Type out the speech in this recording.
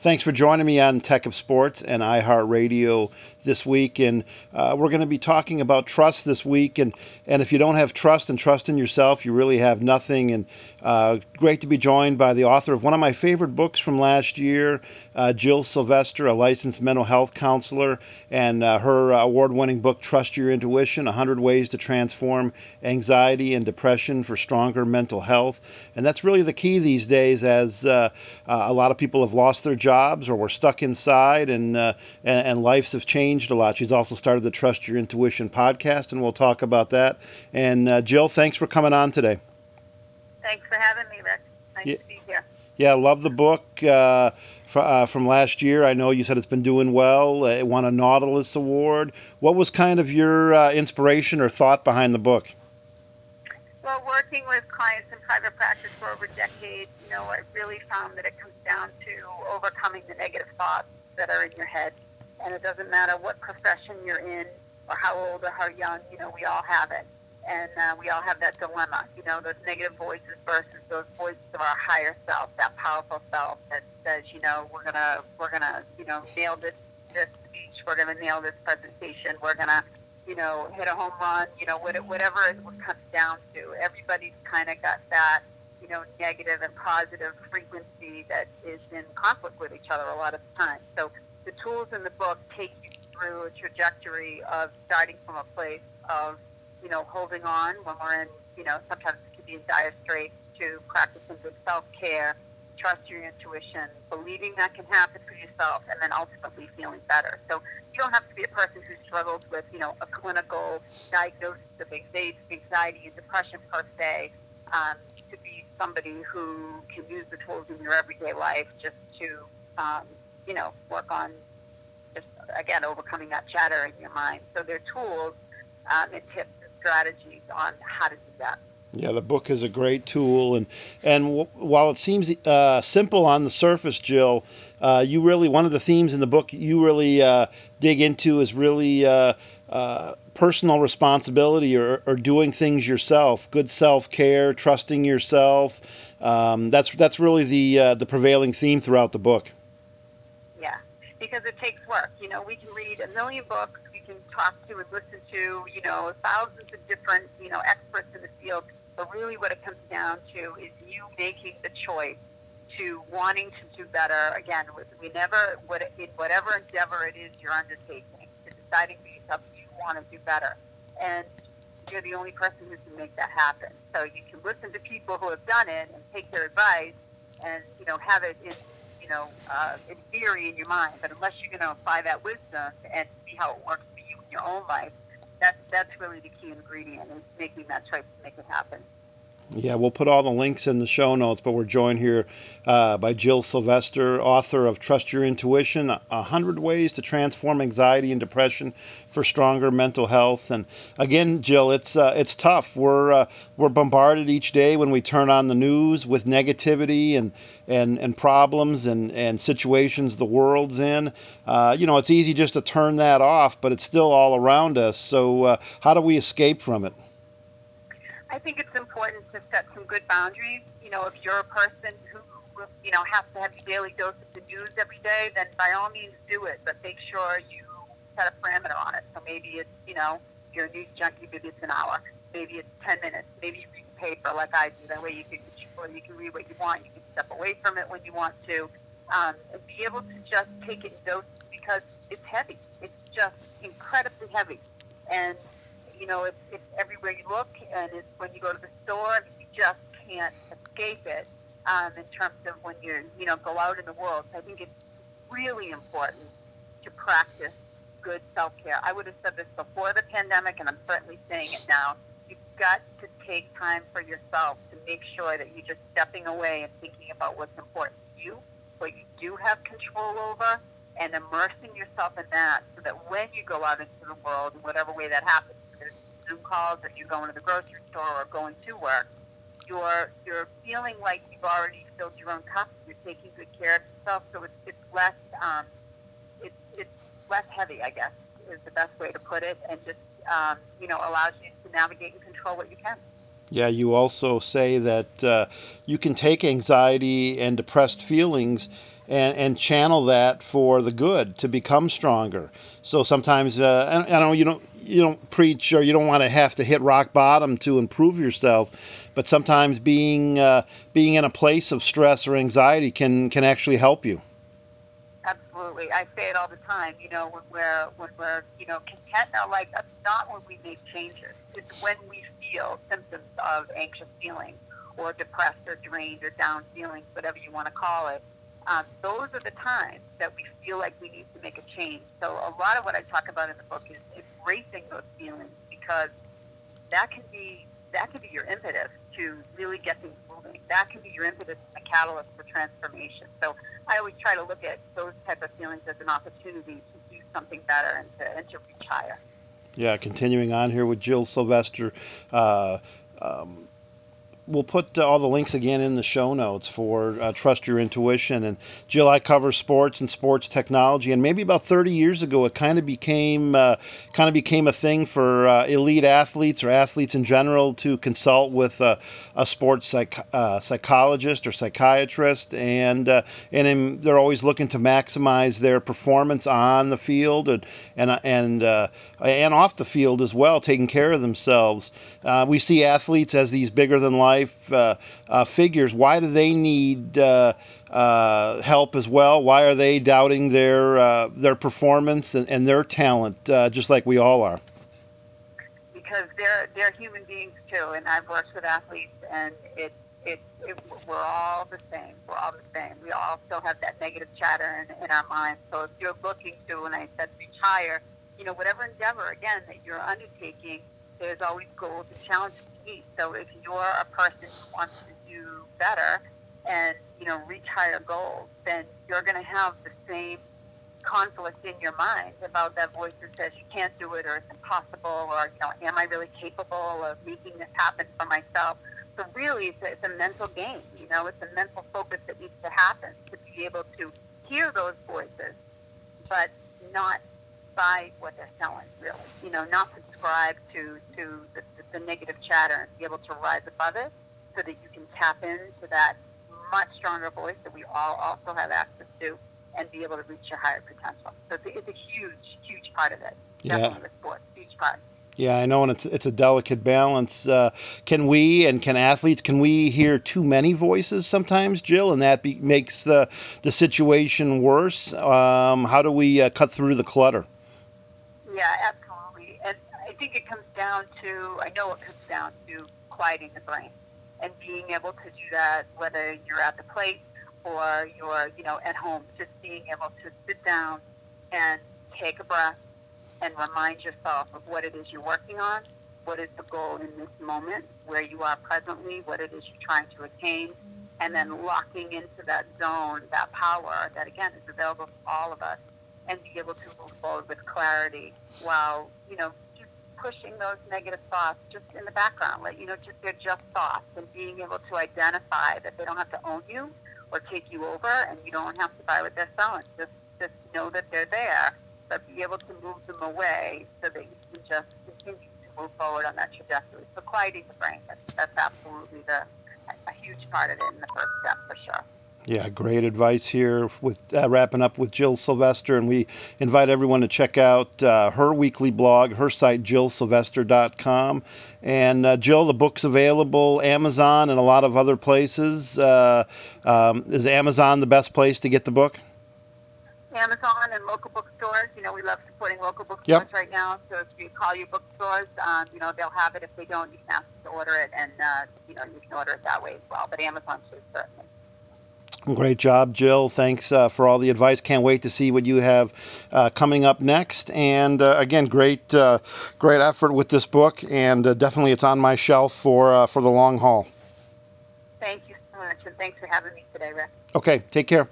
Thanks for joining me on Tech of Sports and iHeartRadio this week. And uh, we're going to be talking about trust this week. And, and if you don't have trust and trust in yourself, you really have nothing. And uh, great to be joined by the author of one of my favorite books from last year, uh, Jill Sylvester, a licensed mental health counselor, and uh, her award winning book, Trust Your Intuition 100 Ways to Transform Anxiety and Depression for Stronger Mental Health. And that's really the key these days as uh, uh, a lot of people have lost their jobs or we're stuck inside and, and, and lives have changed changed a lot. She's also started the Trust Your Intuition podcast, and we'll talk about that. And uh, Jill, thanks for coming on today. Thanks for having me, Rick. Nice yeah, to be here. Yeah, love the book. Uh, uh, from last year. I know you said it's been doing well. It won a Nautilus Award. What was kind of your uh, inspiration or thought behind the book? Working with clients in private practice for over decades, you know, I really found that it comes down to overcoming the negative thoughts that are in your head and it doesn't matter what profession you're in or how old or how young, you know, we all have it. And uh, we all have that dilemma, you know, those negative voices versus those voices of our higher self, that powerful self that says, you know, we're gonna, we're gonna, you know, nail this this speech, we're gonna nail this presentation, we're gonna, you know, hit a home run, you know, whatever it comes down to. Everybody's kind of got that, you know, negative and positive frequency that is in conflict with each other a lot of the time. So the tools in the book take you through a trajectory of starting from a place of, you know, holding on when we're in, you know, sometimes it can be in dire straits to practicing good self-care, trust your intuition, believing that can happen for yourself, and then ultimately feeling better. So you don't have to be a person who struggles with, you know, a clinical diagnosis of anxiety and depression per se, um, to be somebody who can use the tools in your everyday life just to um, you know, work on just, again, overcoming that chatter in your mind. So they're tools um, and tips and strategies on how to do that. Yeah, the book is a great tool, and and w- while it seems uh, simple on the surface, Jill, uh, you really one of the themes in the book you really uh, dig into is really uh, uh, personal responsibility or, or, doing things yourself, good self care, trusting yourself. Um, that's that's really the uh, the prevailing theme throughout the book Yeah, because it takes work. You know, we can read a million books, we can talk to and listen to, you know, thousands of different, you know, experts in the field. But really, what it comes down to is you making the choice to wanting to do better. Again, we never, in whatever endeavor it is you're undertaking, to deciding for yourself you want to do better, and you're the only person who can make that happen. So you can listen to people who have done it and take their advice, and you know, have it in you know, uh, in theory in your mind, but unless you're going to apply that wisdom and see how it works for you in your own life, that's that's really the key ingredient is making that choice to make it happen. Yeah, we'll put all the links in the show notes, but we're joined here uh, by Jill Sylvester, author of Trust Your Intuition 100 Ways to Transform Anxiety and Depression for Stronger Mental Health. And again, Jill, it's, uh, it's tough. We're, uh, we're bombarded each day when we turn on the news with negativity and, and, and problems and, and situations the world's in. Uh, you know, it's easy just to turn that off, but it's still all around us. So, uh, how do we escape from it? I think it's important to set some good boundaries. You know, if you're a person who, you know, has to have your daily dose of the news every day, then by all means do it. But make sure you set a parameter on it. So maybe it's, you know, you're a news junkie, maybe it's an hour. Maybe it's 10 minutes. Maybe you read the paper like I do. That way you can, you can read what you want. You can step away from it when you want to. Um, and be able to just take it in doses because it's heavy. It's just incredibly heavy. And you know, it's, it's everywhere you look, and it's when you go to the store, you just can't escape it. Um, in terms of when you you know go out in the world, so I think it's really important to practice good self care. I would have said this before the pandemic, and I'm certainly saying it now. You've got to take time for yourself to make sure that you're just stepping away and thinking about what's important to you, what you do have control over, and immersing yourself in that so that when you go out into the world, whatever way that happens, Zoom calls, if you're going to the grocery store or going to work, you're you're feeling like you've already filled your own cup. You're taking good care of yourself, so it's it's less um, it's it's less heavy, I guess, is the best way to put it, and just um, you know allows you to navigate and control what you can. Yeah, you also say that uh, you can take anxiety and depressed feelings and, and, channel that for the good to become stronger. So sometimes, uh, I, I know you don't you don't preach or you don't want to have to hit rock bottom to improve yourself, but sometimes being uh, being in a place of stress or anxiety can can actually help you. Absolutely, I say it all the time. You know, when we're when we're you know content in our life, that's not when we make changes. It's when we feel symptoms of anxious feelings or depressed or drained or down feelings, whatever you want to call it. Um, those are the times that we feel like we need to make a change. So a lot of what I talk about in the book is embracing those feelings because that can be that can be your impetus to really get things moving. That can be your impetus and a catalyst for transformation. So I always try to look at those type of feelings as an opportunity to do something better and to, and to reach higher. Yeah, continuing on here with Jill Sylvester. Uh, um, we'll put uh, all the links again in the show notes for uh, Trust Your Intuition. And Jill, I cover sports and sports technology, and maybe about 30 years ago, it kind of became uh, kind of became a thing for uh, elite athletes or athletes in general to consult with a sports psych- uh, psychologist or psychiatrist, and uh, and in, they're always looking to maximize their performance on the field and and and and off the field as well, taking care of themselves. we see athletes as these bigger than life life uh, uh, figures, why do they need uh, uh, help as well? Why are they doubting their uh, their performance and, and their talent, just like we all are? Because they're they're human beings too, and I've worked with athletes, and it it, it, we're all the same. We're all the same. We all still have that negative chatter in, in our minds. So if you're looking to, when I said retire, you know, whatever endeavor again that you're undertaking, there's always goals and challenges so if you're a person who wants to do better and you know reach higher goals, then you're going to have the same conflict in your mind about that voice that says you can't do it or it's impossible or you know am I really capable of making this happen for myself? So really, it's a, it's a mental game. You know, it's a mental focus that needs to happen to be able to hear those voices, but not buy what they're selling. Really, you know, not subscribe to to the the negative chatter and be able to rise above it so that you can tap into that much stronger voice that we all also have access to and be able to reach your higher potential. So it's a, it's a huge, huge part of it. Definitely yeah. with sports, huge part. Yeah, I know, and it's it's a delicate balance. Uh, can we and can athletes can we hear too many voices sometimes, Jill, and that be, makes the the situation worse? Um, how do we uh, cut through the clutter? Yeah, absolutely. And I think it comes down to, I know it comes down to quieting the brain and being able to do that, whether you're at the plate or you're, you know, at home, just being able to sit down and take a breath and remind yourself of what it is you're working on, what is the goal in this moment, where you are presently, what it is you're trying to attain, and then locking into that zone, that power that again is available to all of us, and be able to move forward with clarity while, you know, just pushing those negative thoughts just in the background, like, you know, just they're just thoughts and being able to identify that they don't have to own you or take you over and you don't have to buy what they're selling. Just, just know that they're there, but be able to move them away so that you can just continue to move forward on that trajectory. So quieting the brain, that's, that's absolutely the, a huge part of it in the first step for sure. Yeah, great advice here with uh, wrapping up with Jill Sylvester. And we invite everyone to check out uh, her weekly blog, her site, jillsylvester.com. And uh, Jill, the book's available Amazon and a lot of other places. Uh, um, is Amazon the best place to get the book? Amazon and local bookstores. You know, we love supporting local bookstores yep. right now. So if you call your bookstores, um, you know, they'll have it. If they don't, you can ask to order it, and uh, you know, you can order it that way as well. But Amazon should certainly. Great job, Jill. Thanks uh, for all the advice. Can't wait to see what you have uh, coming up next. And uh, again, great, uh, great effort with this book, and uh, definitely it's on my shelf for uh, for the long haul. Thank you so much, and thanks for having me today, Rick. Okay, take care.